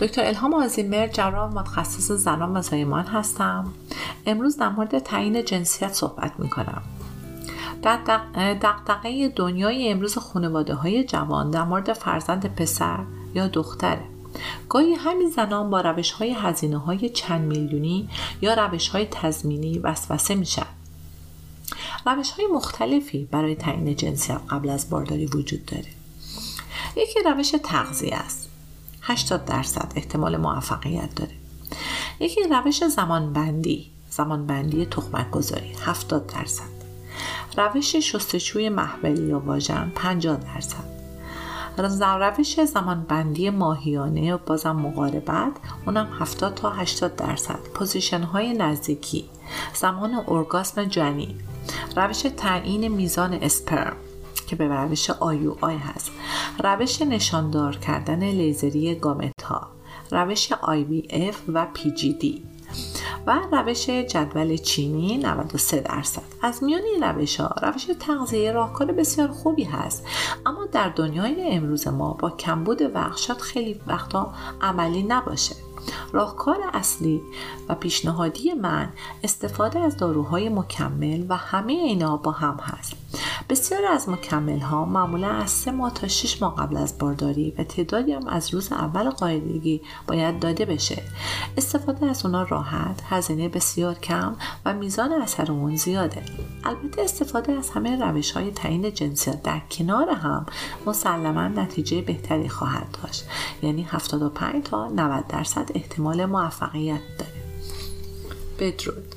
دکتر الهام آزیمر جراح متخصص زنان و زایمان هستم. امروز در مورد تعیین جنسیت صحبت می کنم در دقدقه دنیای امروز خانواده های جوان در مورد فرزند پسر یا دختره گاهی همین زنان با روش های هزینه های چند میلیونی یا روش های تزمینی وسوسه میشن. روش های مختلفی برای تعیین جنسیت قبل از بارداری وجود داره. یکی روش تغذیه است. 80 درصد احتمال موفقیت داره. یکی روش زمانبندی زمانبندی تخمک گذاری 70 درصد. روش شستشوی محولی یا واژن 50 درصد. روش زمانبندی ماهیانه و بازم مقاربت اونم 70 تا 80 درصد. پوزیشن های نزدیکی زمان ارگاسم جنین روش تعیین میزان اسپرم. که به روش آیو آی هست. روش نشاندار کردن لیزری گامت ها روش IVF و PGD و روش جدول چینی 93 درصد. از میان این روش ها روش تغذیه راهکار بسیار خوبی هست. اما در دنیای امروز ما با کمبود وقت خیلی وقتا عملی نباشه. راهکار اصلی و پیشنهادی من استفاده از داروهای مکمل و همه اینا با هم هست. بسیار از مکمل ها معمولا از سه ماه تا 6 ماه قبل از بارداری و تعدادی هم از روز اول قاعدگی باید داده بشه. استفاده از اونا راحت هزینه بسیار کم و میزان اثر اون زیاده. البته استفاده از همه روش های تعیین جنسیت در کنار هم مسلما نتیجه بهتری خواهد داشت. یعنی 75 تا 90 درصد احتمال موفقیت داره. بدرود.